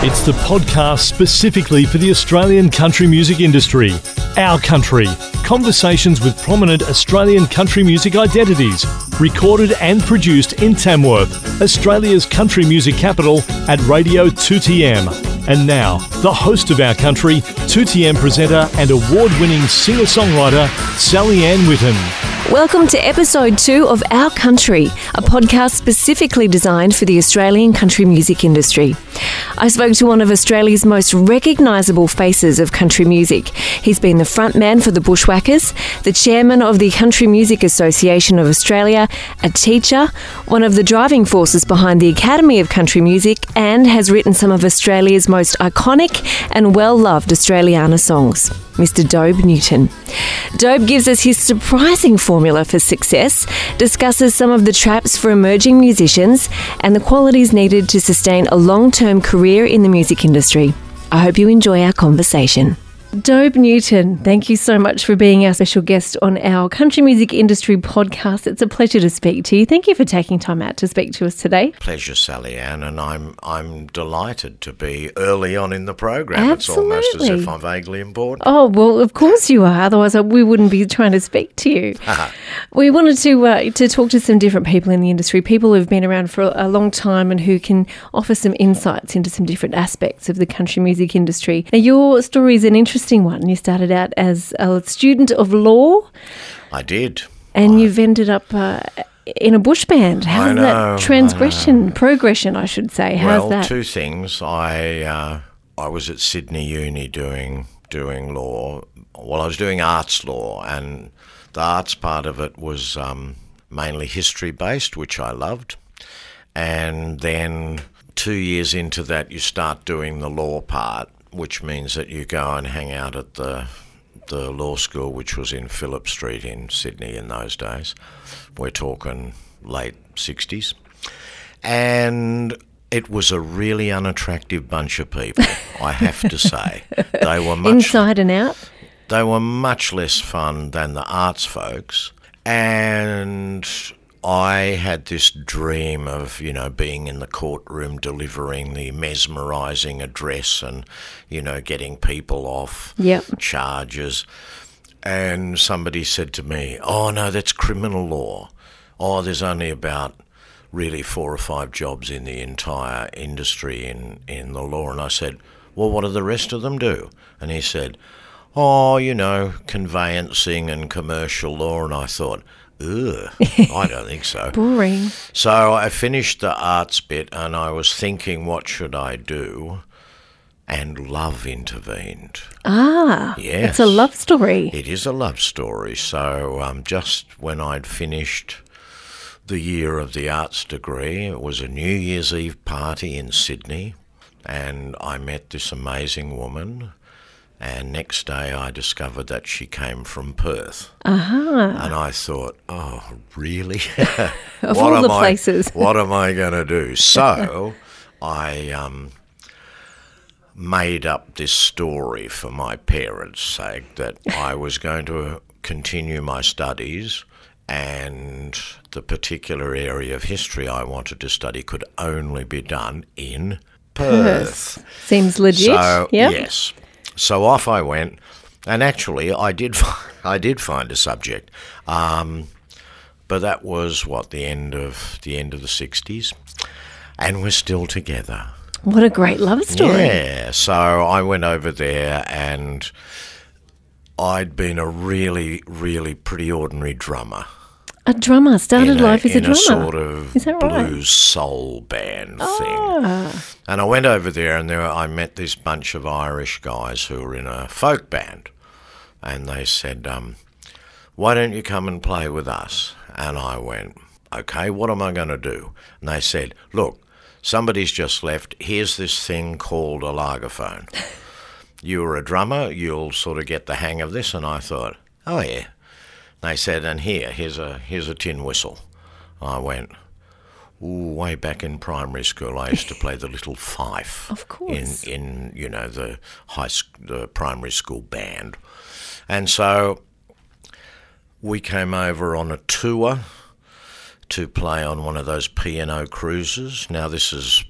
It's the podcast specifically for the Australian country music industry. Our Country. Conversations with prominent Australian country music identities. Recorded and produced in Tamworth, Australia's country music capital, at Radio 2TM. And now, the host of Our Country, 2TM presenter and award winning singer songwriter, Sally Ann Witten. Welcome to episode two of Our Country, a podcast specifically designed for the Australian country music industry. I spoke to one of Australia's most recognisable faces of country music. He's been the frontman for the Bushwhackers, the chairman of the Country Music Association of Australia, a teacher, one of the driving forces behind the Academy of Country Music, and has written some of Australia's most iconic and well loved Australiana songs. Mr. Dobe Newton. Dobe gives us his surprising formula for success, discusses some of the traps for emerging musicians, and the qualities needed to sustain a long term career in the music industry. I hope you enjoy our conversation. Dobe Newton, thank you so much for being our special guest on our country music industry podcast. It's a pleasure to speak to you. Thank you for taking time out to speak to us today. Pleasure, Sally Ann, and I'm I'm delighted to be early on in the program. Absolutely. It's almost as if I'm vaguely important. Oh, well, of course you are. Otherwise, we wouldn't be trying to speak to you. we wanted to uh, to talk to some different people in the industry, people who've been around for a long time and who can offer some insights into some different aspects of the country music industry. Now, your story is an interesting one. You started out as a student of law, I did. and I- you've ended up. Uh, in a bush band. How's know, that transgression, progression, I should say? How's well, that? two things. I uh, I was at Sydney Uni doing doing law. Well, I was doing arts law, and the arts part of it was um, mainly history based, which I loved. And then two years into that, you start doing the law part, which means that you go and hang out at the the law school, which was in Phillip Street in Sydney in those days. We're talking late sixties, and it was a really unattractive bunch of people. I have to say, they were much Inside and out. they were much less fun than the arts folks. And I had this dream of, you know, being in the courtroom delivering the mesmerizing address and, you know, getting people off Yep. charges. And somebody said to me, Oh, no, that's criminal law. Oh, there's only about really four or five jobs in the entire industry in, in the law. And I said, Well, what do the rest of them do? And he said, Oh, you know, conveyancing and commercial law. And I thought, Ugh, I don't think so. Boring. So I finished the arts bit and I was thinking, what should I do? And love intervened. Ah, Yes. it's a love story. It is a love story. So um, just when I'd finished the year of the arts degree, it was a New Year's Eve party in Sydney, and I met this amazing woman. And next day, I discovered that she came from Perth. Aha. And I thought, oh, really? Of What all am the I- places. what am I going to do? So I um, made up this story for my parents' sake that I was going to continue my studies and the particular area of history I wanted to study could only be done in Perth. Seems legit. So yep. yes, so off I went, and actually I did I did find a subject, um, but that was what the end of the end of the sixties, and we're still together. What a great love story. Yeah, so I went over there and. I'd been a really, really pretty ordinary drummer. A drummer started in a, life as a drummer. sort of Is that right? blues soul band thing. Ah, And I went over there and there I met this bunch of Irish guys who were in a folk band. And they said, um, Why don't you come and play with us? And I went, Okay, what am I going to do? And they said, Look, somebody's just left. Here's this thing called a lagerphone. you were a drummer, you'll sort of get the hang of this. And I thought, Oh, yeah. They said, And here, here's a, here's a tin whistle. I went, Ooh, way back in primary school, I used to play the little fife. Of course. In, in you know the high sc- the primary school band, and so we came over on a tour to play on one of those P&O cruises. Now this is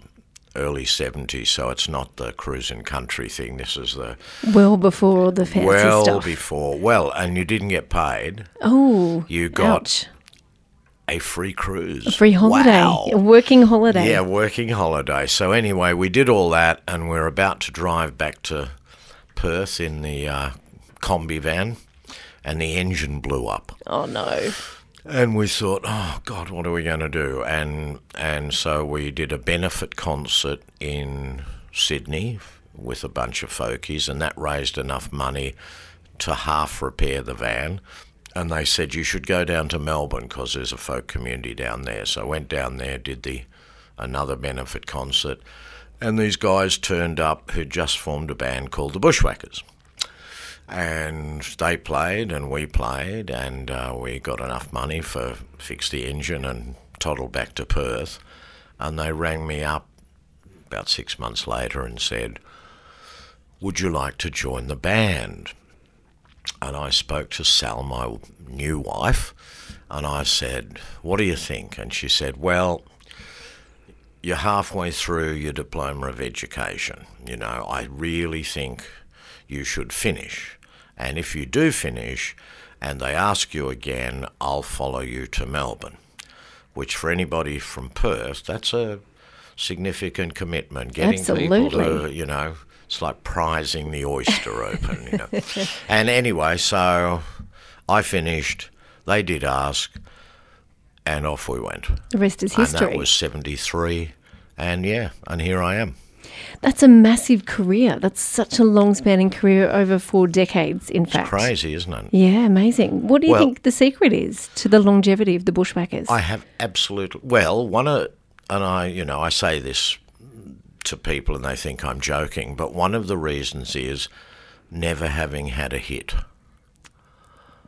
early 70s, so it's not the cruising country thing. This is the Well before all the fancy well stuff. before. Well, and you didn't get paid. oh, You got ouch. a free cruise. A free holiday, Wow. a working holiday. Yeah, working holiday. So anyway, we did all that, and we're about to drive back to Perth in the uh, combi van, and the engine blew up. Oh no. And we thought, oh God, what are we going to do? And and so we did a benefit concert in Sydney with a bunch of folkies, and that raised enough money to half repair the van. And they said you should go down to Melbourne because there's a folk community down there. So I went down there, did the another benefit concert, and these guys turned up who just formed a band called the Bushwhackers and they played and we played and uh, we got enough money for fix the engine and toddled back to Perth. And they rang me up about six months later and said would you like to join the band? And I spoke to Sal my new wife and I said what do you think? And she said well you're halfway through your diploma of education. You know I really think you should finish. And if you do finish and they ask you again, I'll follow you to Melbourne. Which, for anybody from Perth, that's a significant commitment. Getting people to, you know, it's like prizing the oyster open, you know. And anyway, so I finished, they did ask, and off we went. The rest is history. And that was 73. And yeah, and here I am. That's a massive career. That's such a long spanning career over four decades, in fact. Crazy, isn't it? Yeah, amazing. What do you Well- think the secret is to the longevity of the bushwhackers? I have absolutely well one of and I you know I say this to people and they think I'm joking, but one of the reasons is never having had a hit.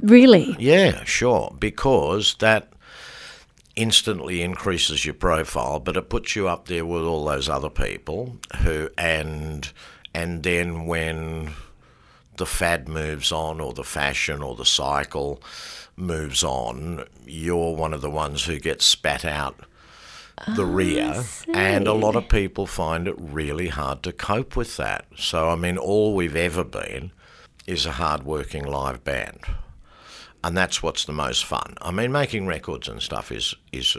really? Yeah, sure, because that instantly increases your profile, but it puts you up there with all those other people who and and then when the fad moves on or the fashion or the cycle moves on, you're one of the ones who gets spat out the oh, rear and a lot of people find it really hard to cope with that. So I mean all we've ever been is a hard working live band and that's what's the most fun. I mean, making records and stuff is is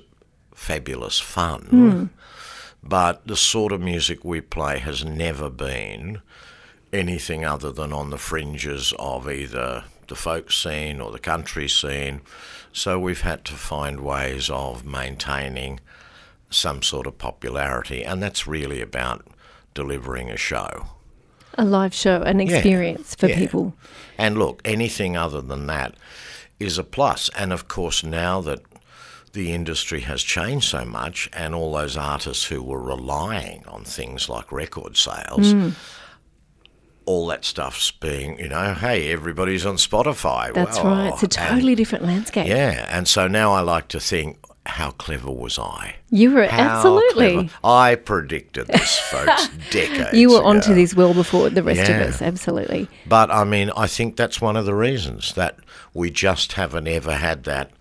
fabulous fun, hmm. but the sort of music we play has never been anything other than on the fringes of either the folk scene or the country scene. So we've had to find ways of maintaining some sort of popularity, and that's really about delivering a show. A live show, an experience for yeah. people. And look, anything other than that is a plus. And of course, now that the industry has changed so much, and all those artists who were relying on things like record sales, Hmm. all that stuff's being, you know, hey, everybody's on Spotify. That's Well, right. It's a and- totally different landscape. yeah, and so now I like to think, how clever was I? You were How absolutely. clever. I predicted this, folks, decades You were onto this well before the rest Yeah. of us. Absolutely. But I mean, I think that's one of the reasons that we just haven't ever had that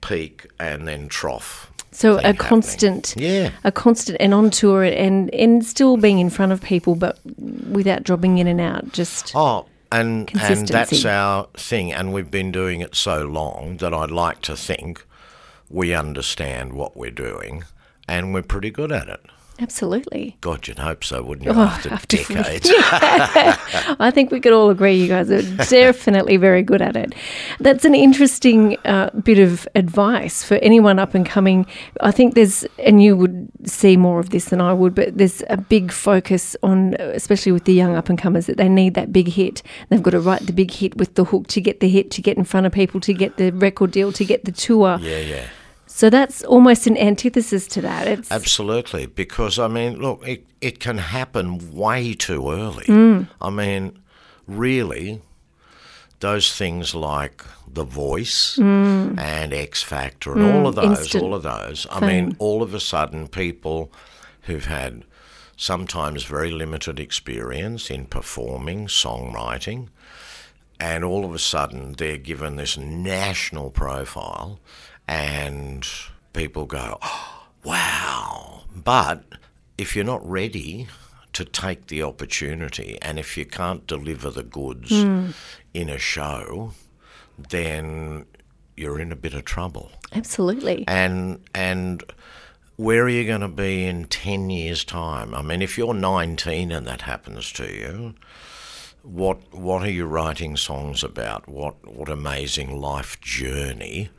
peak and then trough. So a happening. constant, Yeah. a constant, and on tour, and and still being in front of people, but without dropping in and out. Just Oh, and and that's our thing, and we've been doing it so long that I'd like to think we understand what we're doing, and we're pretty good at it. absolutely. God, you'd hope so, wouldn't you? Oh, after, after- decades. I think we could all agree you guys are definitely very good at it. That's an interesting uh, bit of advice for anyone up and coming. I think there's, and you would see more of this than I would, but there's a big focus on, especially with the young up and comers, that they need that big hit. They've got to write the big hit with the hook to get the hit, to get in front of people, to get the record deal, to get the tour. yeah, yeah. So that's almost an antithesis to that. It's Absolutely, because I mean, look, it, it can happen way too early. Mm. I mean, really, those things like The Voice and X Factor and all of those, Mm. instant all of those. I fame. mean, all of a sudden, people who've had sometimes very limited experience in performing, songwriting, and all of a sudden they're given this national profile, and people go, oh, wow. But if you're not ready to take the opportunity, and if you can't deliver the goods hmm. in a show, then you're in a bit of trouble. Absolutely. And and where are you going to be in 10 years time? I mean, if you're 19 and that happens to you, what what are you writing songs about? What what amazing life journey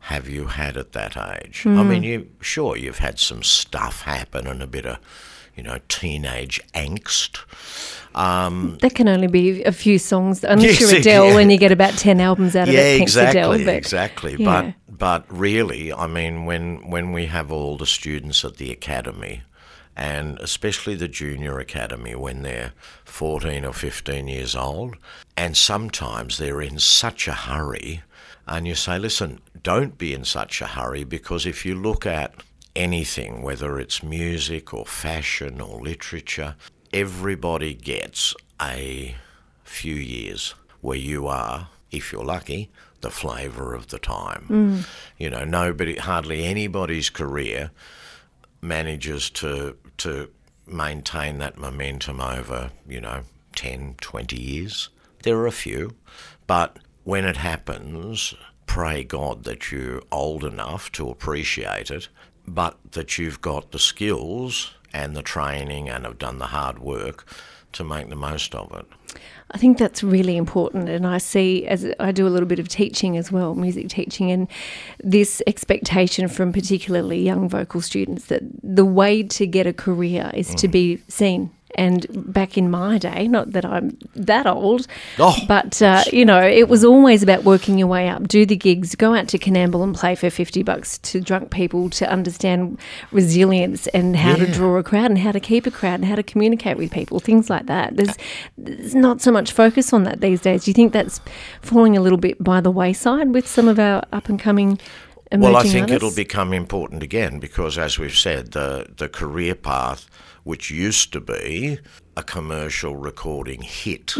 have you had at that age? I mean, you sure you've had some stuff happen and a bit of you know teenage angst. Um, That can only be a few songs, unless Yes, you're Adele yeah. and you get about 10 albums out of yeah, it. Thanks, exactly, Adele. But exactly. yeah. But but really, I mean, when when we have all the students at the academy, and especially the junior academy when they're 14 or 15 years old, and sometimes they're in such a hurry, and you say, listen, don't be in such a hurry because if you look at anything, whether it's music or fashion or literature, everybody gets a few years where you are, if you're lucky, the flavour of the time. Mm. You know, nobody, hardly anybody's career manages to to maintain that momentum over, you know, 10, 20 years. There are a few, but when it happens, pray God that you're old enough to appreciate it, but that you've got the skills and the training and have done the hard work to make the most of it. I think that's really important. And I see, as I do a little bit of teaching as well, music teaching, and this expectation from particularly young vocal students that the way to get a career is to mm. be seen. And back in my day, not that I'm that old, Oh. but uh, you know, it was always about working your way up, do the gigs, go out to Coonamble and play for 50 bucks to drunk people to understand resilience and how to draw a crowd and how to keep a crowd and how to communicate with people, things like that. There's, there's not so much focus on that these days. Do you think that's falling a little bit by the wayside with some of our up and coming Well, I think artists? it'll become important again because, as we've said, the the career path, which used to be a commercial recording hit,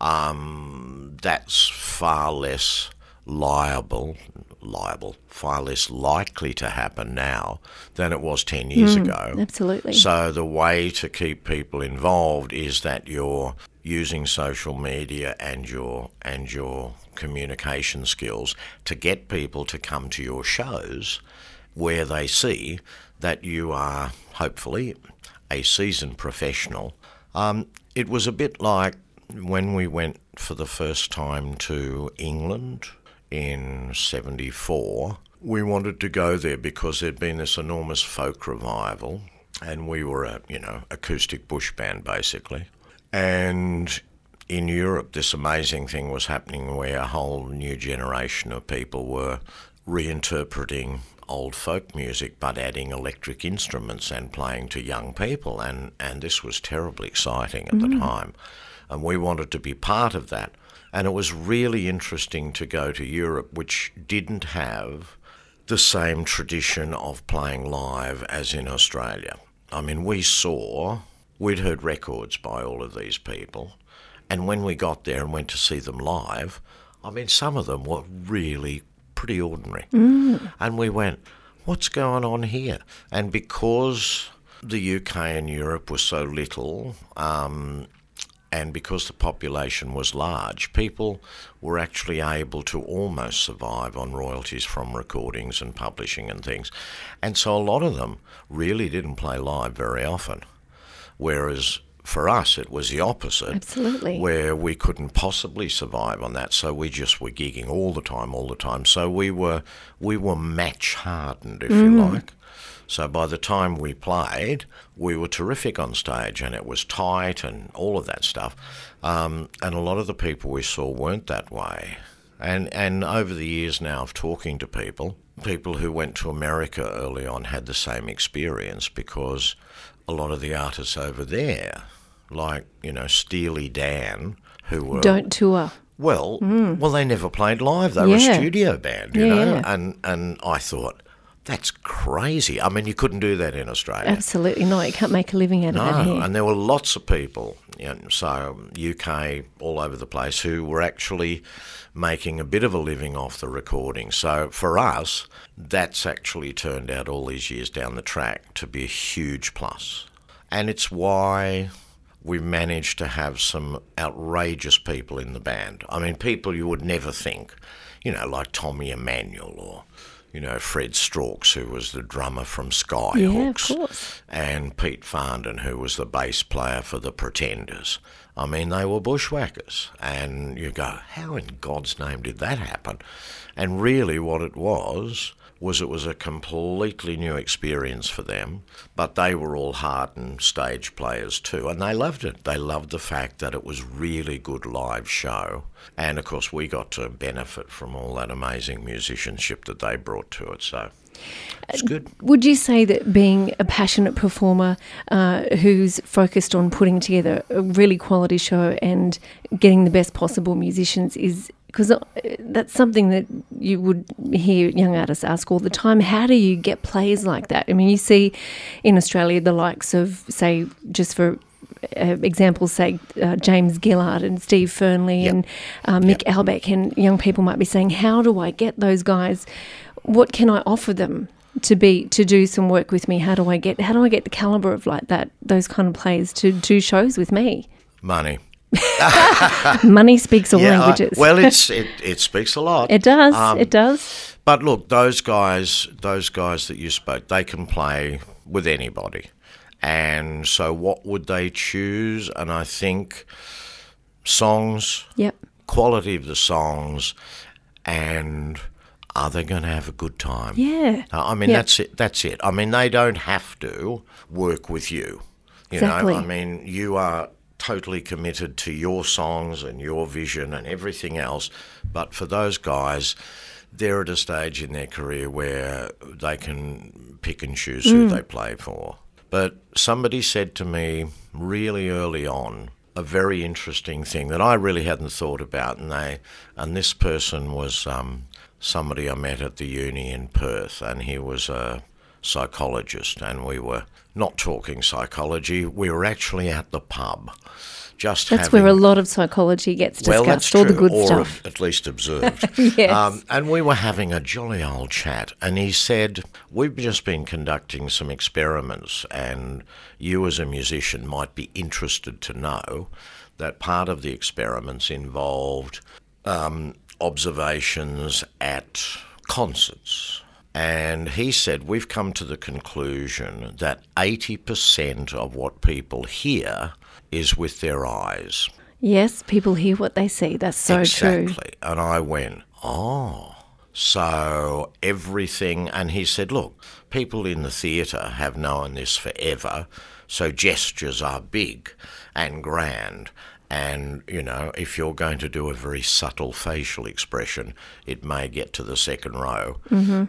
um, that's far less liable, liable, far less likely to happen now than it was ten years ago. Absolutely. So the way to keep people involved is that you're using social media and your and your communication skills to get people to come to your shows where they see that you are hopefully a seasoned professional. Um, it was a bit like when we went for the first time to England in 74. We wanted to go there because there'd been this enormous folk revival, and we were a, you know, acoustic bush band basically. And in Europe, this amazing thing was happening where a whole new generation of people were reinterpreting old folk music but adding electric instruments and playing to young people. And, and this was terribly exciting at the mm. time. And we wanted to be part of that. And it was really interesting to go to Europe, which didn't have the same tradition of playing live as in Australia. I mean, we saw, we'd heard records by all of these people, and when we got there and went to see them live, I mean, some of them were really pretty ordinary. And we went, what's going on here? And because the UK and Europe were so little, um, and because the population was large, people were actually able to almost survive on royalties from recordings and publishing and things. And so a lot of them really didn't play live very often. Whereas for us, it was the opposite. Absolutely. Where we couldn't possibly survive on that, so we just were gigging all the time, all the time. So we were we were match hardened, if you like. So by the time we played, we were terrific on stage, and it was tight and all of that stuff. Um, and a lot of the people we saw weren't that way. And and over the years now of talking to people, people who went to America early on had the same experience because a lot of the artists over there, like you know Steely Dan, who were Don't tour. well, hmm. well, they never played live. They were a studio band, you Yeah, know. yeah. And and I thought That's crazy. I mean, you couldn't do that in Australia. Absolutely not. You can't make a living out of that No, here. and there were lots of people, you know, so um, UK all over the place, who were actually making a bit of a living off the recording. So for us, that's actually turned out all these years down the track to be a huge plus. And it's why we've managed to have some outrageous people in the band. I mean, people you would never think, you know, like Tommy Emmanuel or, you know, Fred Strauks, who was the drummer from Skyhooks Yeah, of course. and Pete Farndon, who was the bass player for the Pretenders. I mean, they were bushwhackers. And you go, how in God's name did that happen? And really, what it was, was it was a completely new experience for them, but they were all hardened stage players too, and they loved it. They loved the fact that it was really good live show, and of course we got to benefit from all that amazing musicianship that they brought to it. So it's good. Would you say that being a passionate performer uh, who's focused on putting together a really quality show and getting the best possible musicians is because that's something that you would hear young artists ask all the time. How do you get players like that? I mean, you see in Australia the likes of, say, just for uh, examples, say uh, James Gillard and Steve Fernley Yep. and uh, Mick Albeck, and young people might be saying, "How do I get those guys? What can I offer them to be to do some work with me? How do I get how do I get the caliber of like that those kind of players to do shows with me?" Money. Money speaks all I- languages. well, it's it, it speaks a lot. it does. Um, it does. But look, those guys, those guys that you spoke, they can play with anybody. And so, what would they choose? And I think songs, Yep. quality of the songs, and are they going to have a good time? Yeah. I mean, Yeah. that's it. That's it. I mean, they don't have to work with you. You Exactly. know, I mean, you are totally committed to your songs and your vision and everything else. But for those guys, they're at a stage in their career where they can pick and choose who they play for. But somebody said to me really early on a very interesting thing that I really hadn't thought about, and they and this person was um, somebody I met at the uni in Perth, and he was a psychologist, and we were not talking psychology. We were actually at the pub, just That's having, where a lot of psychology gets discussed. well, that's all the good or stuff. at least observed. Yes. Um, and we were having a jolly old chat, and he said, We've just been conducting some experiments, and you as a musician might be interested to know that part of the experiments involved um, observations at concerts. And he said, We've come to the conclusion that 80% of what people hear is with their eyes. Yes, people hear what they see. That's so true. Exactly. And I went, oh. So everything, and he said, look, people in the theatre have known this forever, so gestures are big and grand. And, you know, if you're going to do a very subtle facial expression, it may get to the second row,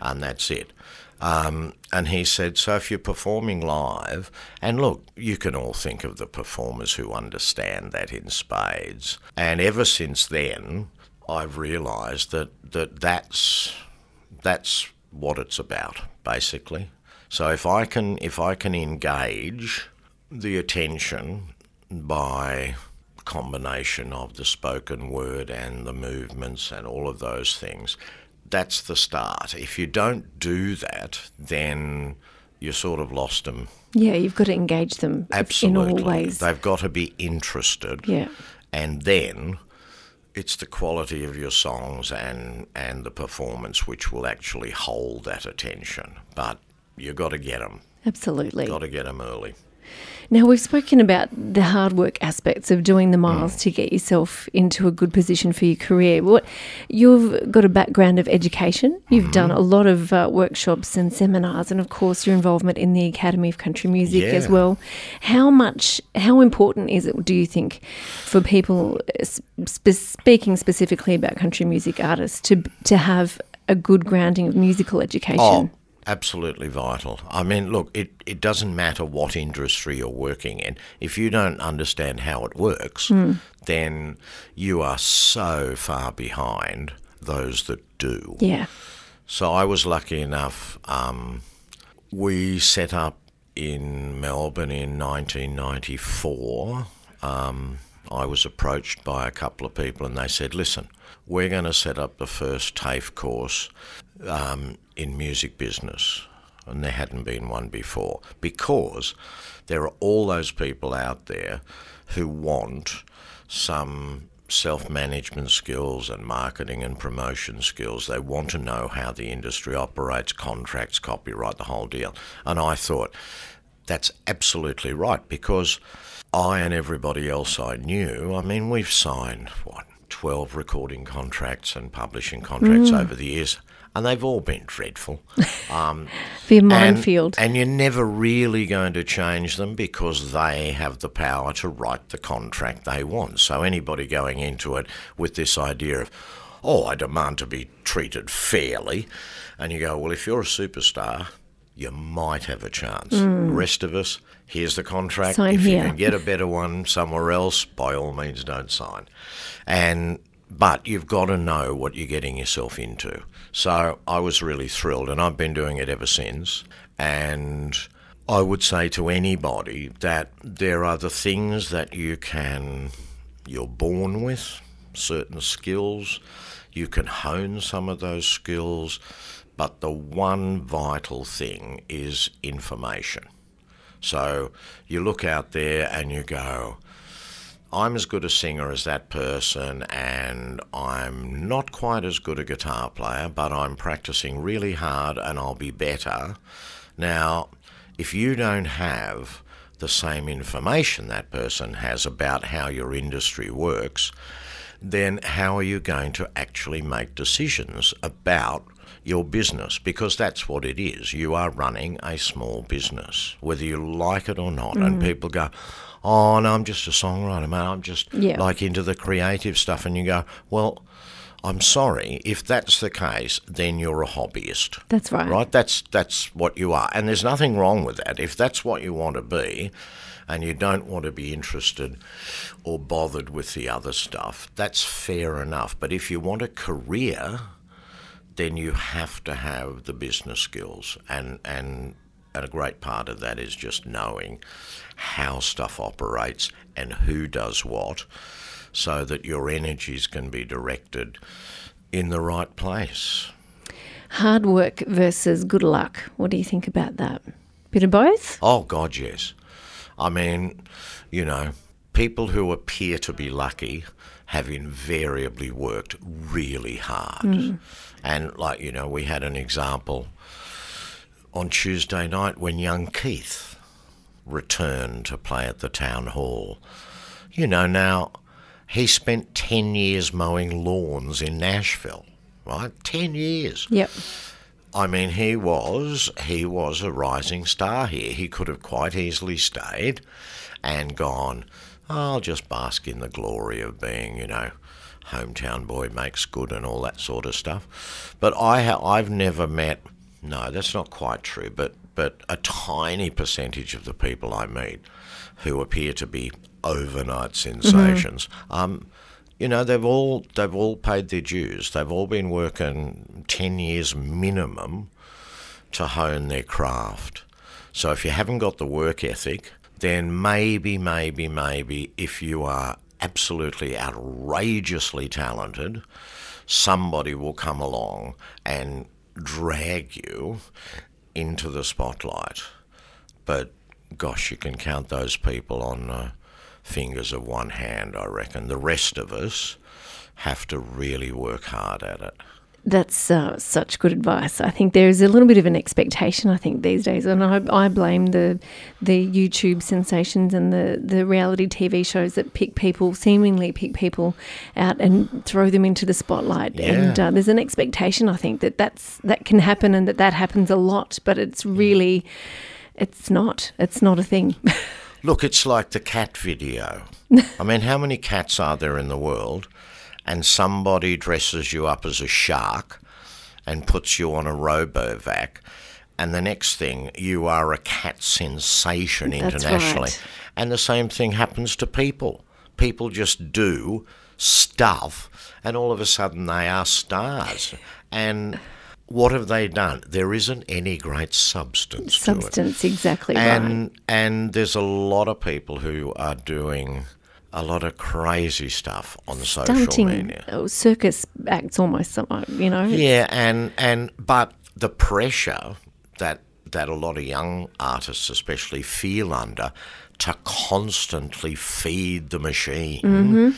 and that's it. Um, and he said, so if you're performing live, and look, you can all think of the performers who understand that in spades. And ever since then, I've realised that, that that's that's what it's about, basically. So if I can if I can engage the attention by combination of the spoken word and the movements and all of those things, that's the start. If you don't do that, then you sort of lost them. Yeah, you've got to engage them Absolutely. in all ways. They've got to be interested. Yeah. And then it's the quality of your songs and, and the performance which will actually hold that attention. But you've got to get them. Absolutely. Got to get them early. Now, we've spoken about the hard work aspects of doing the miles Mm. to get yourself into a good position for your career. What You've got a background of education. You've Mm-hmm. done a lot of uh, workshops and seminars, and of course, your involvement in the Academy of Country Music as well. How much, how important is it, do you think, for people, uh, sp- speaking specifically about country music artists, to, to have a good grounding of musical education? Oh, absolutely vital. I mean, look, it, it doesn't matter what industry you're working in. If you don't understand how it works, then you are so far behind those that do. Yeah. So I was lucky enough. Um, we set up in Melbourne in 1994. Um, I was approached by a couple of people and they said, listen, we're going to set up the first TAFE course um, in music business. And there hadn't been one before because there are all those people out there who want some self management skills and marketing and promotion skills. They want to know how the industry operates, contracts, copyright, the whole deal. And I thought, that's absolutely right because I and everybody else I knew, I mean, we've signed, what, 12 recording contracts and publishing contracts mm. over the years and they've all been dreadful. Um, the minefield. And, and, you're never really going to change them because they have the power to write the contract they want. So anybody going into it with this idea of, oh, I demand to be treated fairly, and you go, well, if you're a superstar, you might have a chance. Mm. Rest of us, here's the contract. Sign if here. you can get a better one somewhere else, by all means, don't sign. And but you've got to know what you're getting yourself into. So I was really thrilled, and I've been doing it ever since. And I would say to anybody that there are the things that you can, you're born with, certain skills. You can hone some of those skills, but the one vital thing is information. So you look out there and you go, I'm as good a singer as that person, and I'm not quite as good a guitar player, but I'm practicing really hard and I'll be better. Now, if you don't have the same information that person has about how your industry works, then how are you going to actually make decisions about your business? Because that's what it is. You are running a small business, whether you like it or not. Mm. And people go, oh no, I'm just a songwriter, man. I'm just yeah. like into the creative stuff. And you go, well, I'm sorry, if that's the case, then you're a hobbyist. That's right. Right? That's that's what you are. And there's nothing wrong with that. If that's what you want to be and you don't want to be interested or bothered with the other stuff, that's fair enough. But if you want a career, then you have to have the business skills and and and a great part of that is just knowing how stuff operates and who does what so that your energies can be directed in the right place. Hard work versus good luck. What do you think about that? Bit of both? Oh, God, yes. I mean, you know, people who appear to be lucky have invariably worked really hard. Mm. And, like, you know, we had an example on Tuesday night when young Keith returned to play at the town hall. You know, now he spent 10 years mowing lawns in Nashville, right? 10 years. Yep. I mean, he was he was a rising star here. He could have quite easily stayed and gone, I'll just bask in the glory of being, you know, hometown boy makes good and all that sort of stuff. But I ha- I've never met no, that's not quite true, but, but a tiny percentage of the people I meet who appear to be overnight sensations, mm-hmm. um, you know, they've all they've all paid their dues. They've all been working ten years minimum to hone their craft. So if you haven't got the work ethic, then maybe, maybe, maybe if you are absolutely outrageously talented, somebody will come along and drag you into the spotlight. But gosh, you can count those people on the fingers of one hand, I reckon. The rest of us have to really work hard at it. That's uh, such good advice. I think there is a little bit of an expectation. I think these days, and I, I blame the the YouTube sensations and the the reality TV shows that pick people, seemingly pick people out and throw them into the spotlight. Yeah. And uh, there's an expectation. I think that that's that can happen and that that happens a lot, but it's really, it's not. It's not a thing. Look, it's like the cat video. I mean, how many cats are there in the world? And somebody dresses you up as a shark and puts you on a robovac, and the next thing you are a cat sensation internationally. Right. And the same thing happens to people. People just do stuff, and all of a sudden they are stars. And what have they done? There isn't any great substance, to it. Substance, exactly right. And and there's a lot of people who are doing a lot of crazy stuff on social media. circus acts almost, some- uh, you know. Yeah, and and but the pressure that that a lot of young artists, especially, feel under to constantly feed the machine. Mm-hmm.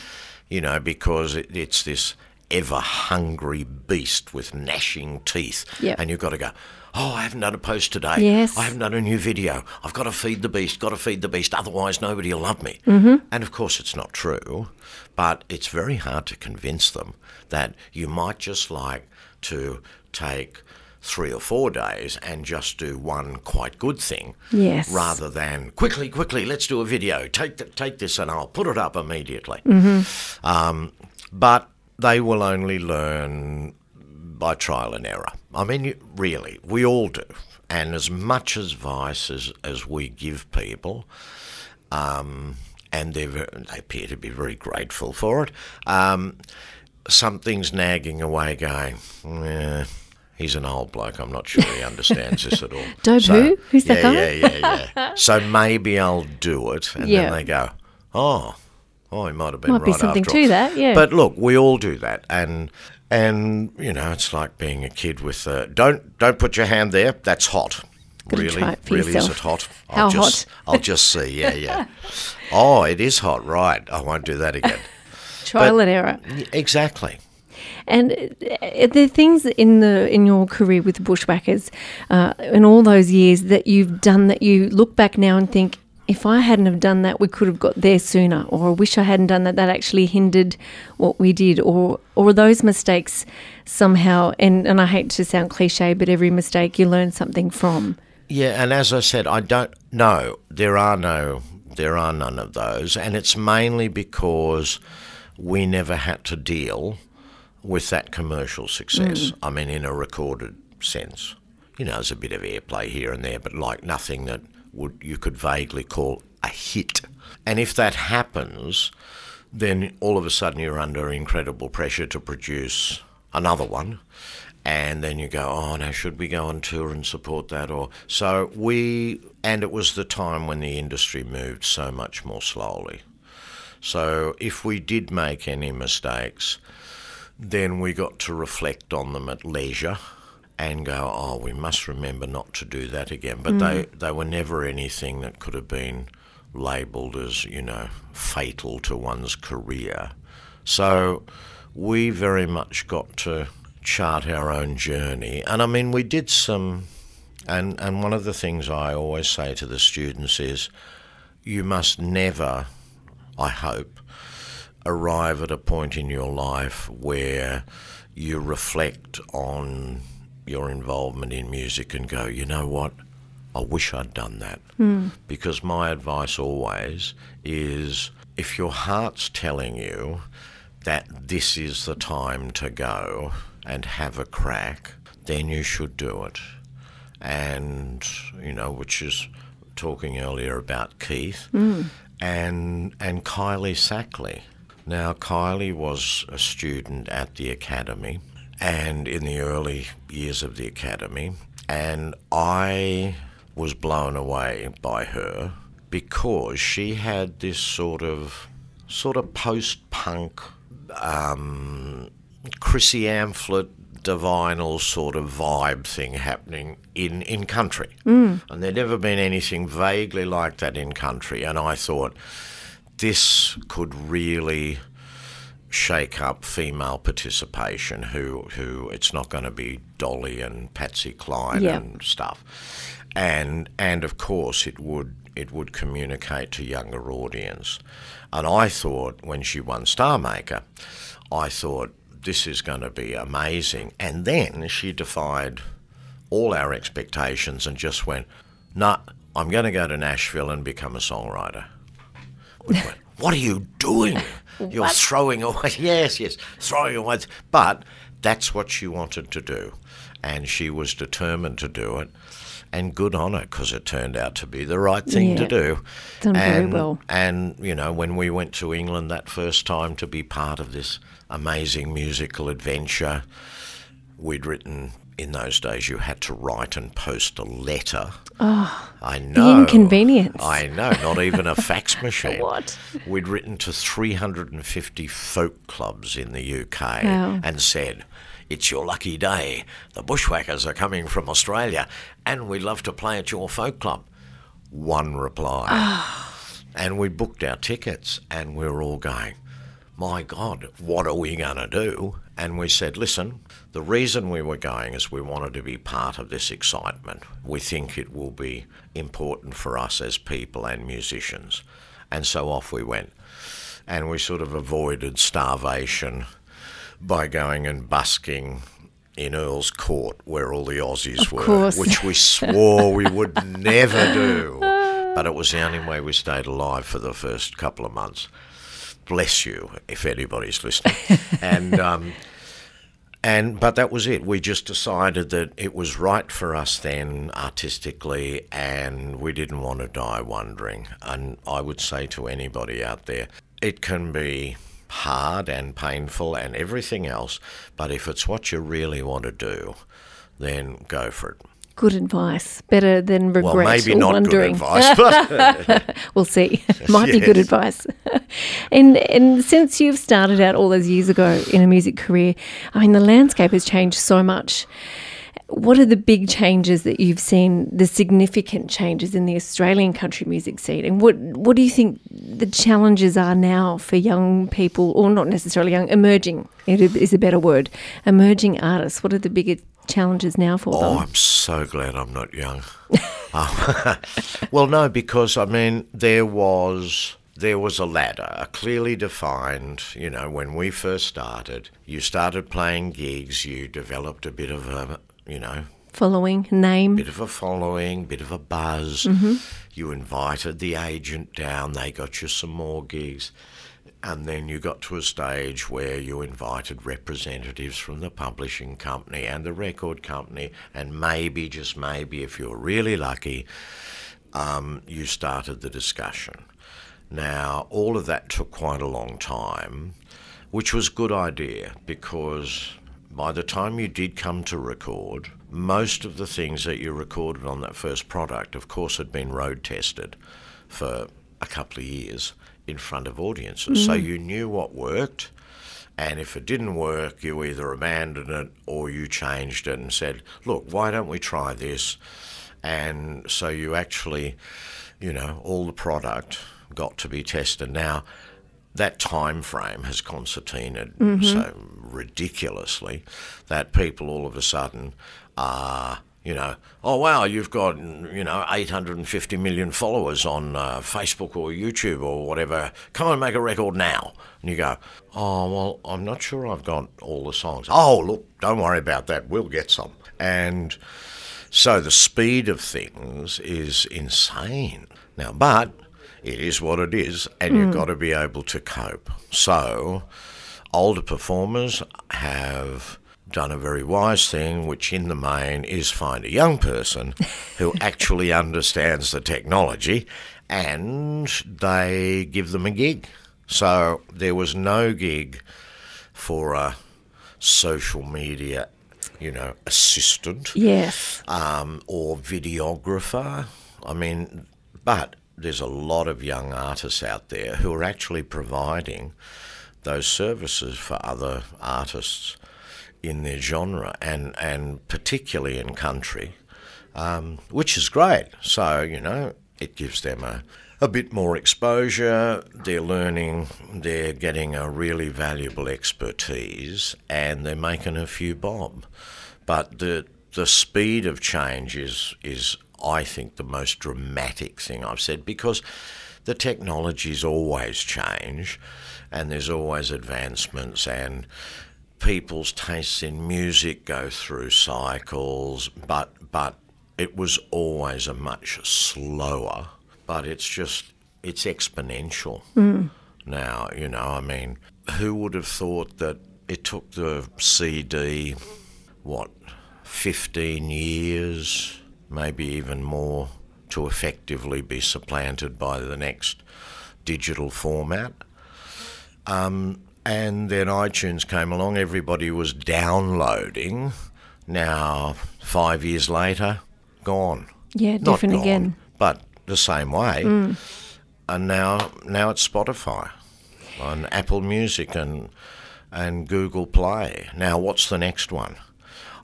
You know, because it, it's this ever hungry beast with gnashing teeth, Yep. and you've got to go. Oh, I haven't done a post today. Yes. I haven't done a new video. I've got to feed the beast. Got to feed the beast. Otherwise, nobody will love me. Mm-hmm. And of course, it's not true. But it's very hard to convince them that you might just like to take three or four days and just do one quite good thing Yes. rather than quickly, quickly, let's do a video. Take take this and I'll put it up immediately. Um, but they will only learn by trial and error. I mean, really, we all do. And as much advice as, as we give people, um, and they're, they appear to be very grateful for it, um, something's nagging away going, "Eh, he's an old bloke. I'm not sure he understands this at all. Dobe So- who? Who's that guy? Yeah, yeah, yeah. so maybe I'll do it. And Yeah. then they go, oh, oh, he might have been Might be something after to all." that, yeah. But look, we all do that. And, and you know, it's like being a kid with, uh, don't, don't put your hand there. That's hot. Gotta really, try it for really, is it hot? How I'll just, hot? I'll just see. Yeah, yeah. oh, it is hot. Right. I won't do that again. Trial but- and error. Exactly. And uh, the things in the in your career with Bushwhackers, uh, in all those years that you've done, that you look back now and think, if I hadn't have done that, we could have got there sooner, or I wish I hadn't done that. That actually hindered what we did, or or those mistakes somehow. And and I hate to sound cliche, but every mistake you learn something from. Yeah, and as I said, I don't know. There are no, there are none of those, and it's mainly because we never had to deal with that commercial success. Mm. I mean, in a recorded sense, you know, there's a bit of airplay here and there, but like nothing that would you could vaguely call a hit. And if that happens, then all of a sudden you're under incredible pressure to produce another one. And then you go, oh no, should we go on tour and support that? Or so we, and it was the time when the industry moved so much more slowly. So if we did make any mistakes, then we got to reflect on them at leisure and go, oh, we must remember not to do that again. But mm. they, they were never anything that could have been labelled as, you know, fatal to one's career. So we very much got to chart our own journey. And I mean, we did some, and, and one of the things I always say to the students is, you must never, I hope, arrive at a point in your life where you reflect on your involvement in music and go, you know what? I wish I'd done that. Hmm. Because my advice always is if your heart's telling you that this is the time to go and have a crack, then you should do it. And, you know, which is talking earlier about Keith hmm. and and Kylie Sackley. Now Kylie was a student at the academy and in the early years of the academy and I was blown away by her because she had this sort of sort of post-punk um, Chrissy Amphlett Divinyls sort of vibe thing happening in, in country. And there'd never been anything vaguely like that in country. And I thought this could really shake up female participation who who it's not going to be Dolly and Patsy Cline Yeah. and stuff. And and of course it would it would communicate to younger audience. And I thought when she won Star Maker, I thought this is going to be amazing. And then she defied all our expectations and just went, "Nah, I'm going to go to Nashville and become a songwriter." We went, what are you doing? You're throwing away. Yes, yes, throwing away. But that's what she wanted to do, and she was determined to do it. And good on her, because it turned out to be the right thing to do. Done very well. And you know, when we went to England that first time to be part of this amazing musical adventure, we'd written in those days you had to write and post a letter. Oh, I the know. inconvenience. I know, not even a fax machine. What? We'd written to 350 folk clubs in the UK Wow. and said, It's your lucky day. The bushwhackers are coming from Australia and we'd love to play at your folk club. One reply. Ah. And we booked our tickets and we were all going, My God, what are we going to do? And we said, Listen, the reason we were going is we wanted to be part of this excitement. We think it will be important for us as people and musicians. And so off we went. And we sort of avoided starvation by going and busking in Earl's Court where all the Aussies were, course. which we swore we would never do. But it was the only way we stayed alive for the first couple of months. Bless you, if anybody's listening. and um, and but that was it. We just decided that it was right for us then artistically, and we didn't want to die wondering. And I would say to anybody out there, it can be hard and painful and everything else, but if it's what you really want to do, then go for it. Good advice. Better than regret Well, maybe or not wondering. good advice, but We'll see. Might be good advice. and and since you've started out all those years ago in a music career, I mean the landscape has changed so much. What are the big changes that you've seen, the significant changes in the Australian country music scene? And what what do you think the challenges are now for young people, or not necessarily young, emerging it is a better word, emerging artists? What are the bigger challenges now for Oh, them? I'm so glad I'm not young. Um, well, no, because I mean there was there was a ladder, a clearly defined. You know, when we first started, you started playing gigs, you developed a bit of a you know Following name, bit of a following, bit of a buzz. You invited the agent down, they got you some more gigs. And then you got to a stage where you invited representatives from the publishing company and the record company, and maybe, just maybe, if you were really lucky, um, you started the discussion. Now, all of that took quite a long time, which was a good idea because by the time you did come to record, most of the things that you recorded on that first product, of course, had been road tested for a couple of years in front of audiences. So mm. you knew what worked. And if it didn't work, you either abandoned it or you changed it and said, look, why don't we try this? And so you actually, you know, all the product got to be tested. Now, that time frame has concertinaed mm-hmm. so ridiculously that people all of a sudden are, you know, oh wow, you've got you know 850 million followers on uh, Facebook or YouTube or whatever. Come and make a record now. And you go, oh well, I'm not sure I've got all the songs. Oh look, don't worry about that. We'll get some. And so the speed of things is insane now, but it is what it is, and you've got to be able to cope. So, older performers have done a very wise thing, which in the main is find a young person who actually understands the technology and they give them a gig. So, there was no gig for a social media, you know, assistant yes. um, or videographer. I mean, but there's a lot of young artists out there who are actually providing those services for other artists in their genre and, and particularly in country, um, which is great. So, you know, it gives them a, a bit more exposure, they're learning, they're getting a really valuable expertise, and they're making a few bob. But the the speed of change is is I think the most dramatic thing I've said because the technologies always change, and there's always advancements and people's tastes in music go through cycles, but but it was always a much slower, but it's just it's exponential. Now, you know, I mean, who would have thought that it took the CD what 15 years, maybe even more to effectively be supplanted by the next digital format? Um, and then iTunes came along, everybody was downloading Now, five years later, gone. Yeah, Not different gone, again. but the same way. Mm. And now, now it's Spotify, and Apple Music, and and Google Play. Now, what's the next one?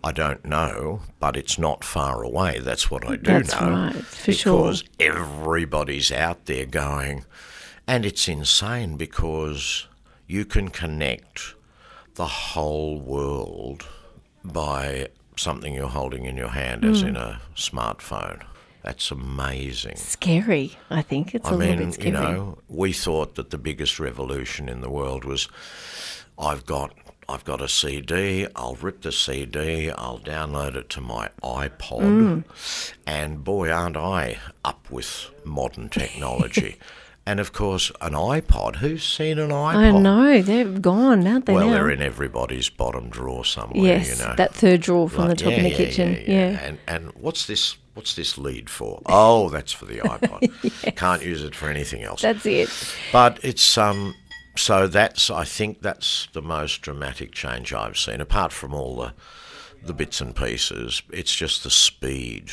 I don't know, but it's not far away. That's what I do That's know. right, for sure. because everybody's out there going, and it's insane because you can connect the whole world by something you're holding in your hand, as Hmm. in a smartphone. That's amazing. Scary, I think. It's a I little bit scary. you know, we thought that the biggest revolution in the world was I've got I've got a CD, I'll rip the CD, I'll download it to my iPod. Mm. And boy, aren't I up with modern technology. and of course, an iPod. Who's seen an iPod? I know, they're gone, aren't they Well, now? they're in everybody's bottom drawer somewhere, yes, you know. that third drawer from the top yeah, in the yeah, kitchen. Yeah, yeah. And and what's this? What's this lead for? Oh, that's for the iPod. Can't use it for anything else. That's it. But it's um. So that's I think that's the most dramatic change I've seen. Apart from all the the bits and pieces, it's just the speed.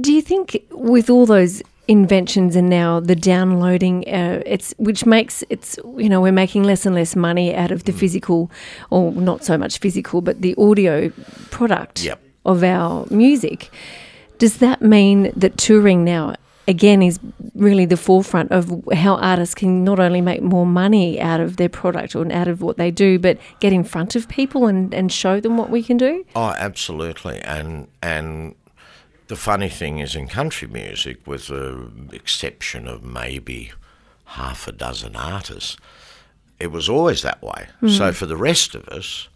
Do you think with all those inventions and now the downloading, uh, it's which makes it's you know we're making less and less money out of the Mm. physical, or not so much physical, but the audio product Yep. of our music. Does that mean that touring now again is really the forefront of how artists can not only make more money out of their product or out of what they do, but get in front of people and, and show them what we can do? Oh, absolutely. And and the funny thing is, in country music, with the exception of maybe half a dozen artists, it was always that way. Hmm. So for the rest of us,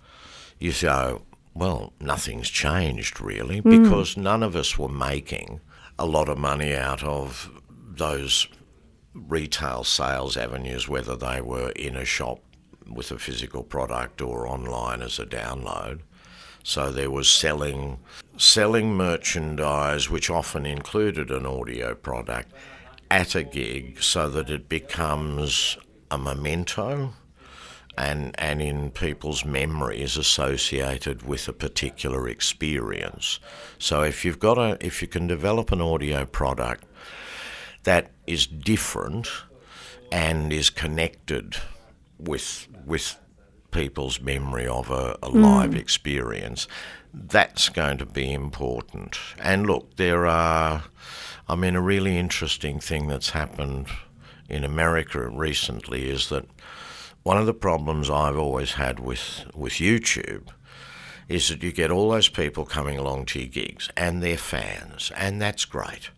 you go, well, nothing's changed really, hmm. because none of us were making a lot of money out of those retail sales avenues, whether they were in a shop with a physical product or online as a download. So there was selling selling merchandise which often included an audio product at a gig so that it becomes a memento and and in people's memories associated with a particular experience. So if you've got a if you can develop an audio product that is different and is connected with with people's memory of a, a hmm. live experience, that's going to be important. And look, there are, I mean, a really interesting thing that's happened in America recently is that one of the problems I've always had with, with YouTube is that you get all those people coming along to your gigs and they're fans, and that's great.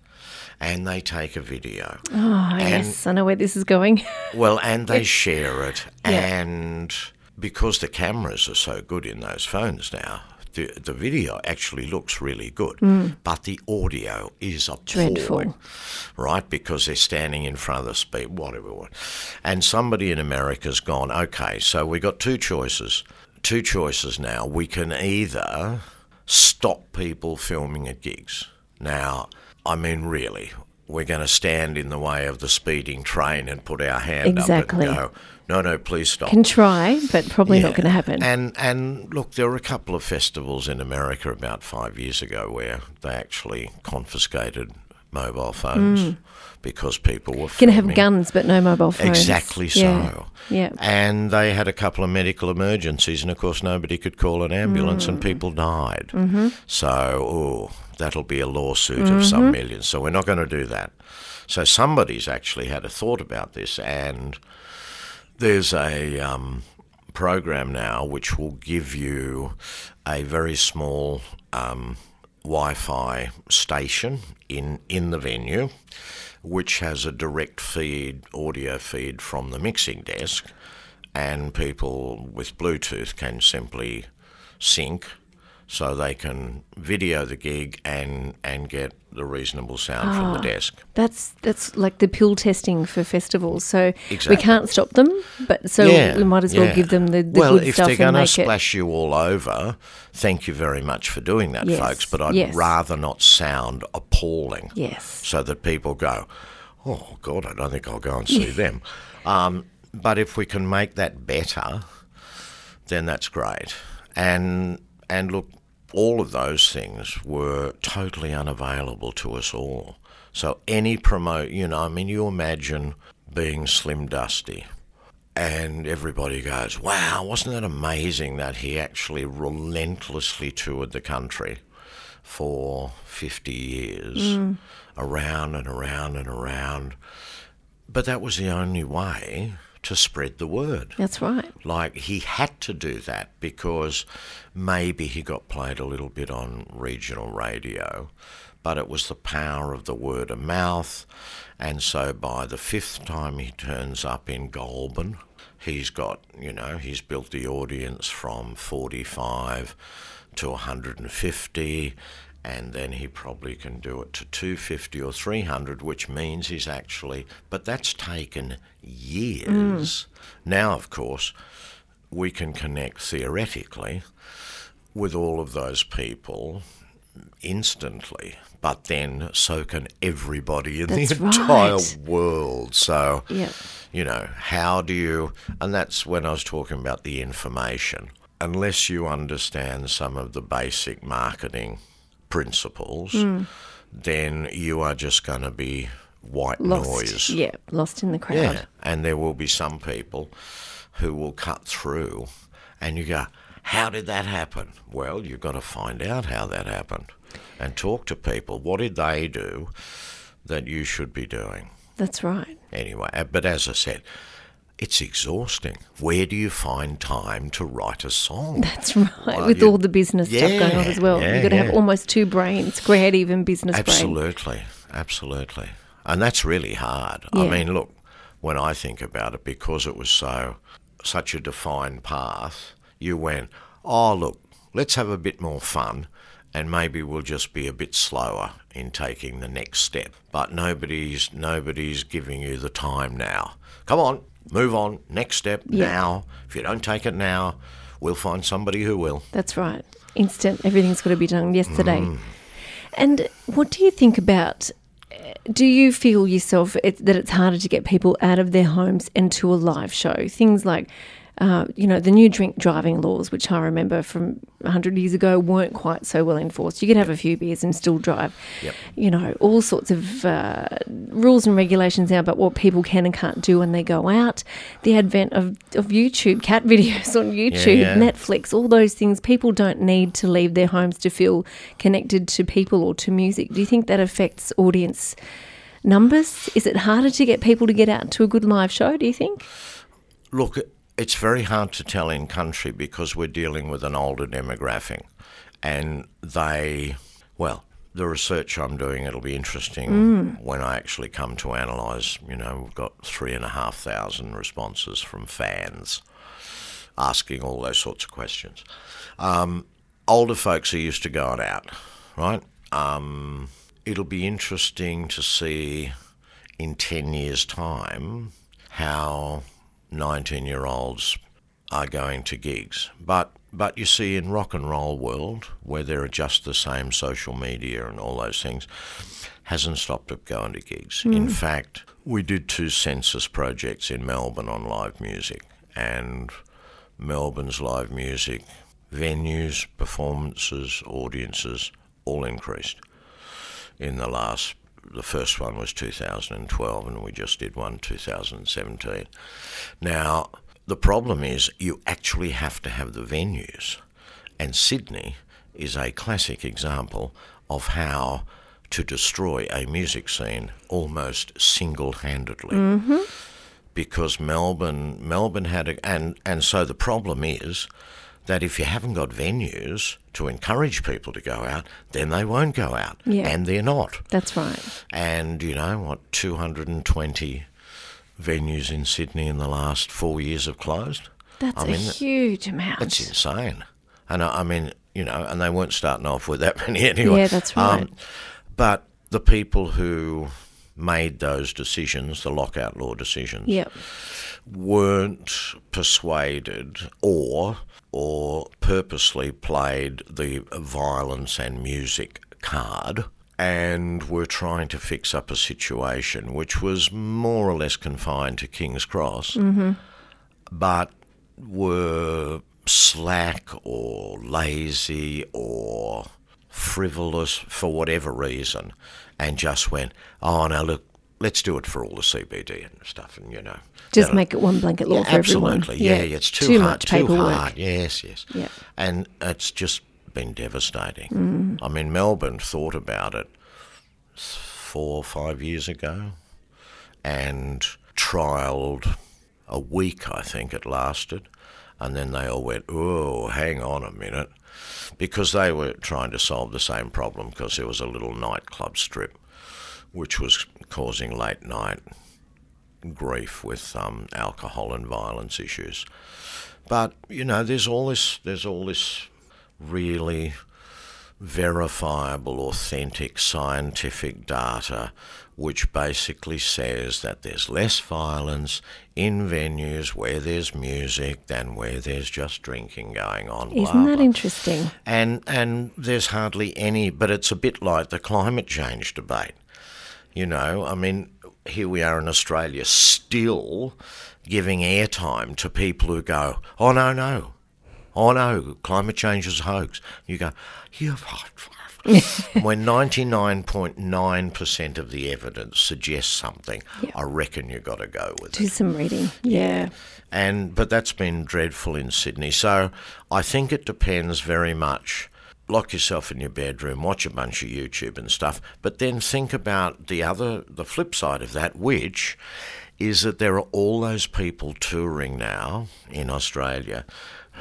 And they take a video. Oh, yes, I know where this is going. Well, and they share it, Yeah. and because the cameras are so good in those phones now, the the video actually looks really good, hmm. but the audio is appalling, Dreadful. right? Because they're standing in front of the speed, whatever. And somebody in America's gone, okay, so we got two choices. Two choices now. We can either stop people filming at gigs. Now, I mean, really, we're going to stand in the way of the speeding train and put our hand Exactly. up and go, no, no, please stop. Can try, but probably not going to happen. And and look, there were a couple of festivals in America about five years ago where they actually confiscated mobile phones because people were Can Mm. have guns, but no mobile phones. Exactly so. Yeah. yeah. And they had a couple of medical emergencies, and of course, nobody could call an ambulance, Mm. and people died. Mm-hmm. So, oh, that'll be a lawsuit of some millions. So, we're not going to do that. So, somebody's actually had a thought about this, and there's a um, program now which will give you a very small um, Wi-Fi station in in the venue, which has a direct feed audio feed from the mixing desk, and people with Bluetooth can simply sync. So they can video the gig and, and get the reasonable sound from the desk. That's that's like the pill testing for festivals. So we can't stop them, but so Yeah, we might as well yeah. give them the, the well, good if stuff they're going to make it. splash you all over, thank you very much for doing that, Yes, folks. But I'd yes. rather not sound appalling, Yes. so that people go, "Oh God, I don't think I'll go and see them." Um, but if we can make that better, then that's great. And and look, all of those things were totally unavailable to us all. So any promote, you know, I mean, you imagine being Slim Dusty, and everybody goes, "Wow, wasn't that amazing that he actually relentlessly toured the country for 50 years, mm. around and around and around." But that was the only way to spread the word. That's right. Like he had to do that because maybe he got played a little bit on regional radio, but it was the power of the word of mouth. And so by the fifth time he turns up in Goulburn, he's got, you know, he's built the audience from 45 to 150 and then he probably can do it to 250 or 300 which means he's actually but that's taken years mm. now of course we can connect theoretically with all of those people instantly but then so can everybody in That's the entire right. world so Yeah. you know, how do you, and that's when I was talking about the information. Unless you understand some of the basic marketing principles, Hmm. then you are just going to be white Lost. noise. Yeah, lost in the crowd. Yeah, and there will be some people who will cut through, and you go, How did that happen? Well, you've got to find out how that happened and talk to people. What did they do that you should be doing? That's right. anyway. uh, But as I said, it's exhausting. Where do you find time to write a song? That's right. Well, With you- all the business stuff going on as well. yeah, You've got to have almost two brains, creative and business brain. Absolutely, absolutely. And that's really hard. Yeah. I mean, look, when I think about it, because it was so such a defined path, you went, oh, look, let's have a bit more fun. And maybe we'll just be a bit slower in taking the next step. But nobody's nobody's giving you the time now. Come on, move on. Next step Yeah. now. If you don't take it now, we'll find somebody who will. That's right. Instant. Everything's got to be done yesterday. Mm. And what do you think about? Do you feel yourself it, that it's harder to get people out of their homes into a live show? Things like, uh, you know, the new drink driving laws, which I remember from 100 years ago, weren't quite so well enforced. You could have a few beers and still drive. Yep. You know, all sorts of uh, rules and regulations now about what people can and can't do when they go out. The advent of, of YouTube, cat videos on YouTube, yeah. Netflix, all those things. People don't need to leave their homes to feel connected to people or to music. Do you think that affects audience numbers? Is it harder to get people to get out to a good live show, do you think? Look, it's very hard to tell in country because we're dealing with an older demographic, and they, well, the research I'm doing, it'll be interesting when I actually come to analyse. You know, we've got three and a half thousand responses from fans asking all those sorts of questions. Um, older folks are used to going out, right? Um, it'll be interesting to see in 10 years' time how 19 year olds are going to gigs. But but you see in rock and roll world where there are just the same social media and all those things hasn't stopped it going to gigs. Hmm. In fact, we did two census projects in Melbourne on live music and Melbourne's live music venues, performances, audiences all increased in the last the first one was 2012 and we just did one 2017 now the problem is you actually have to have the venues. And sydney is a classic example of how to destroy a music scene almost single-handedly. Mm-hmm. Because Melbourne Melbourne had a, and and so the problem is that if you haven't got venues to encourage people to go out, then they won't go out, Yeah. and they're not. That's right. And you know what? Two hundred and twenty venues in Sydney in the last four years have closed. That's I a mean, huge amount. That's insane. And I, I mean, you know, and they weren't starting off with that many anyway. Yeah, that's right. Um, but the people who made those decisions, the lockout law decisions, Yep. weren't persuaded or or purposely played the violence and music card and were trying to fix up a situation which was more or less confined to Kings Cross, mm-hmm. but were slack or lazy or frivolous for whatever reason and just went, oh, no, look, let's do it for all the CBD and stuff, and you know. Just make it one blanket law yeah, for everyone. absolutely. Yeah, yeah, it's too, Too hard. much too paperwork. hard. Yes, yes. Yeah. And it's just been devastating. Mm. I mean, Melbourne thought about it four or five years ago and trialled a week, I think it lasted. And then they all went, oh, hang on a minute. Because they were trying to solve the same problem because there was a little nightclub strip which was causing late night grief with um, alcohol and violence issues. But you know, there's all this, there's all this really verifiable, authentic, scientific data which basically says that there's less violence in venues where there's music than where there's just drinking going on. Isn't that blah. interesting? And and there's hardly any, but it's a bit like the climate change debate. You know, I mean, here we are in Australia still giving airtime to people who go, "Oh no, no, oh no, climate change is a hoax." You go, "You." when 99.9% of the evidence suggests something. I reckon you've got to go with it Do some reading. Yeah. and but that's been dreadful in Sydney. So I think it depends very much. Lock yourself in your bedroom, watch a bunch of YouTube and stuff, but then think about the other, the flip side of that, which is that there are all those people touring now in Australia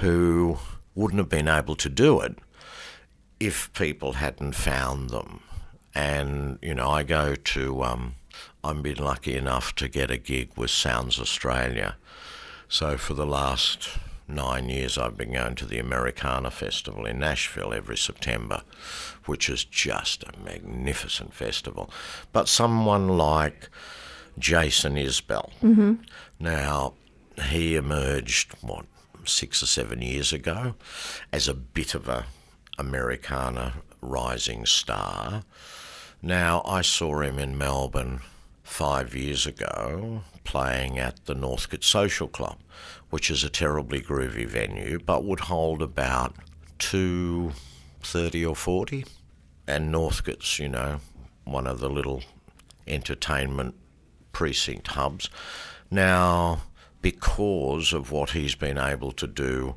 who wouldn't have been able to do it if people hadn't found them. And, you know, I go to, um, I've been lucky enough to get a gig with Sounds Australia. So for the last nine years, I've been going to the Americana Festival in Nashville every September, which is just a magnificent festival. But someone like Jason Isbell, now he emerged, what, six or seven years ago as a bit of a Americana rising star. Now, I saw him in Melbourne five years ago playing at the Northcote Social Club, which is a terribly groovy venue but would hold about two thirty or 40. And Northcote's, you know, one of the little entertainment precinct hubs. Now, because of what he's been able to do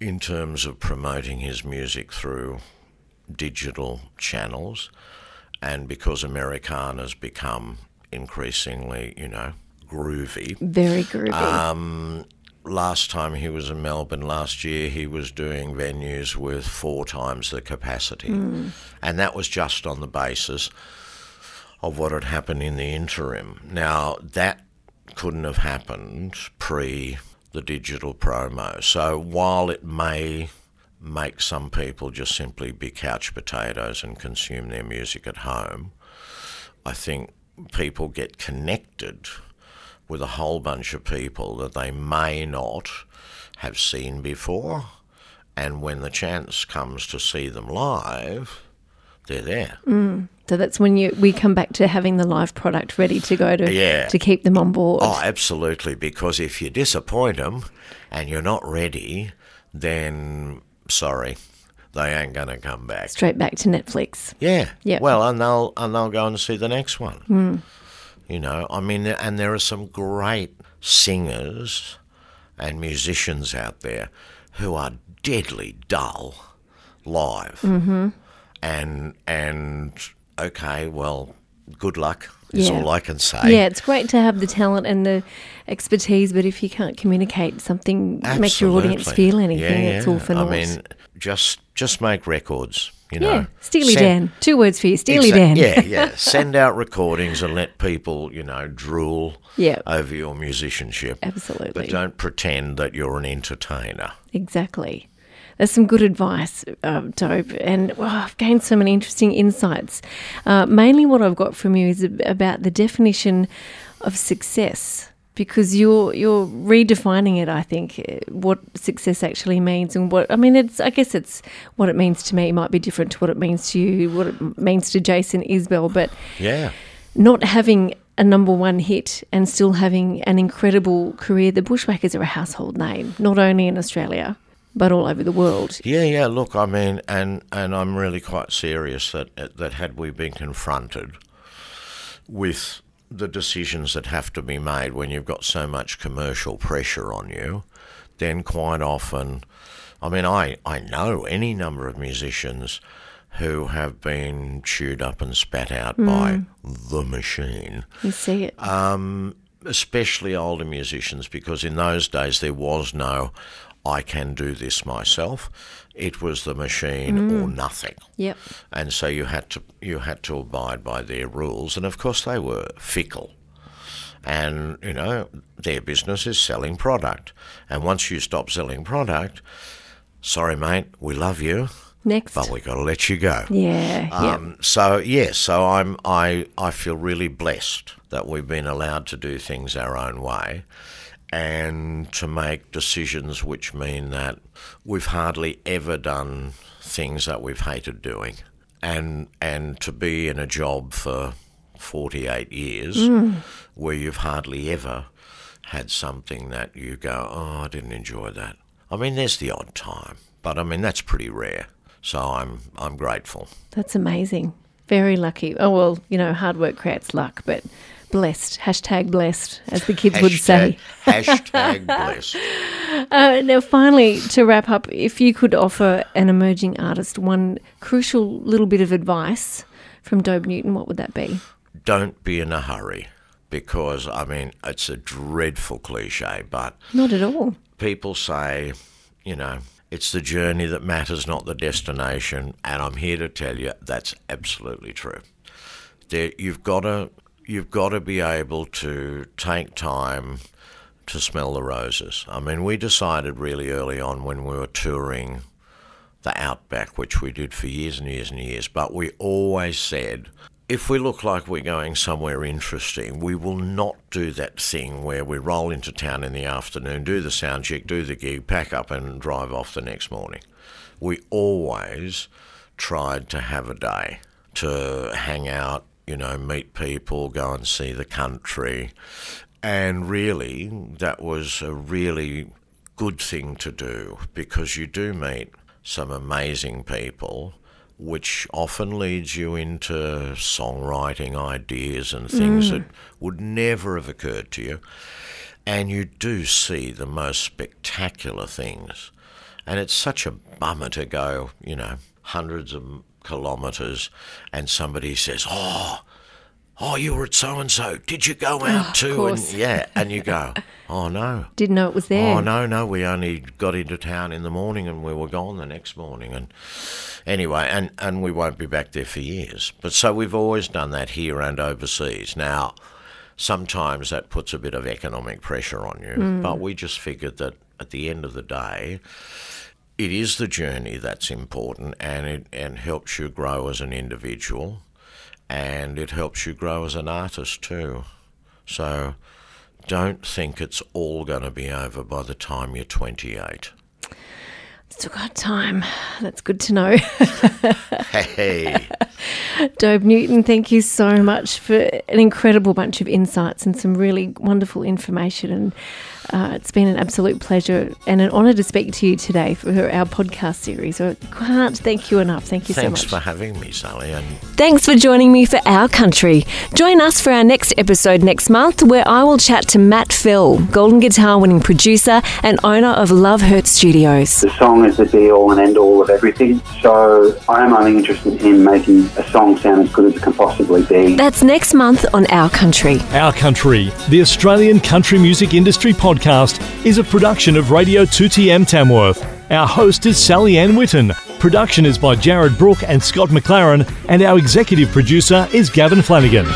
in terms of promoting his music through digital channels, and because Americana's become increasingly, you know, groovy. Very groovy. Um, last time he was in Melbourne last year, he was doing venues with four times the capacity. And that was just on the basis of what had happened in the interim. Now, that couldn't have happened pre the digital promo. So while it may make some people just simply be couch potatoes and consume their music at home, I think people get connected with a whole bunch of people that they may not have seen before. And when the chance comes to see them live, they're there. Mm. So that's when you we come back to having the live product ready to go to Yeah. to keep them on board. Oh, absolutely. Because if you disappoint them and you're not ready, then sorry, they ain't going to come back. Straight back to Netflix. Yeah. Yeah. Well, and they'll and they'll go and see the next one. You know, I mean, and there are some great singers and musicians out there who are deadly dull live. Mm-hmm. And and okay, well, good luck is Yeah. all I can say. Yeah, it's great to have the talent and the expertise, but if you can't communicate something, make your audience feel anything, Yeah, it's all for naught. I mean, just just make records. You yeah, know, Steely Send- Dan. Two words for you, Steely Dan. Yeah, yeah. Send out recordings and let people, you know, drool Yeah. over your musicianship. Absolutely. But don't pretend that you're an entertainer. Exactly. That's some good advice, uh, Dobe. And well, I've gained so many interesting insights. Uh, mainly, what I've got from you is about the definition of success, because you're you're redefining it. I think uh, what success actually means, and what I mean. It's I guess it's what it means to me might be different to what it means to you, what it means to Jason Isbell, but Yeah. not having a number one hit and still having an incredible career. The Bushwhackers are a household name, not only in Australia. But all over the world. Yeah, yeah. Look, I mean, and and I'm really quite serious that that had we been confronted with the decisions that have to be made when you've got so much commercial pressure on you, then quite often, I mean, I I know any number of musicians who have been chewed up and spat out by the machine. You see it. Um, especially older musicians, because in those days there was no, I can do this myself. It was the machine or nothing, Yep. and so you had to you had to abide by their rules, and of course they were fickle. And you know their business is selling product, and once you stop selling product, sorry mate, we love you, Next. but we got to let you go. yeah. yeah. Um, so yes, so I'm I I feel really blessed that we've been allowed to do things our own way, and to make decisions which mean that we've hardly ever done things that we've hated doing, and and to be in a job for 48 years hmm. where you've hardly ever had something that you go, oh, I didn't enjoy that. I mean, there's the odd time, but I mean that's pretty rare. So I'm I'm grateful. That's amazing. Very lucky. Oh, well, you know, hard work creates luck, but blessed. Hashtag blessed, as the kids would say. hashtag blessed. Uh, now, finally, to wrap up, if you could offer an emerging artist one crucial little bit of advice from Dobe Newton, what would that be? Don't be in a hurry because I mean it's a dreadful cliche, but Not at all. people say, you know, it's the journey that matters, not the destination, and I'm here to tell you that's absolutely true. There, you've got to you've got to be able to take time to smell the roses. I mean, we decided really early on when we were touring the outback, which we did for years and years and years, but we always said if we look like we're going somewhere interesting, we will not do that thing where we roll into town in the afternoon, do the sound check, do the gig, pack up, and drive off the next morning. We always tried to have a day to hang out, you know, meet people, go and see the country. And really, that was a really good thing to do because you do meet some amazing people which often leads you into songwriting ideas and things mm. that would never have occurred to you. And you do see the most spectacular things. And it's such a bummer to go, you know, hundreds of kilometres and somebody says, Oh, oh, you were at so and so. Did you go ah, out too? And yeah, and you go, Oh no. Didn't know it was there. Oh no, no, we only got into town in the morning and we were gone the next morning and anyway, and, and we won't be back there for years. But so we've always done that here and overseas. Now, sometimes that puts a bit of economic pressure on you, mm. but we just figured that at the end of the day, it is the journey that's important and it and helps you grow as an individual and it helps you grow as an artist too. So don't think it's all going to be over by the time you're 28. Still got time. That's good to know. Hey, Dobe Newton, thank you so much for an incredible bunch of insights and some really wonderful information. And uh, it's been an absolute pleasure and an honour to speak to you today for our podcast series. I can't thank you enough. Thank you thanks so much. Thanks for having me, Sally. And Thanks for joining me for Our Country. Join us for our next episode next month where I will chat to Matt Fell, Golden Guitar winning producer and owner of Love Hurt Studios. the song is the be all and end all of everything. So I am only interested in making a song sound as good as it can possibly be. That's next month on Our Country. Our Country, the Australian country music industry podcast, is a production of Radio 2TM Tamworth. Our host is Sally Ann Witten. Production is by Jared Brook and Scott McLaren, and our executive producer is Gavin Flanagan.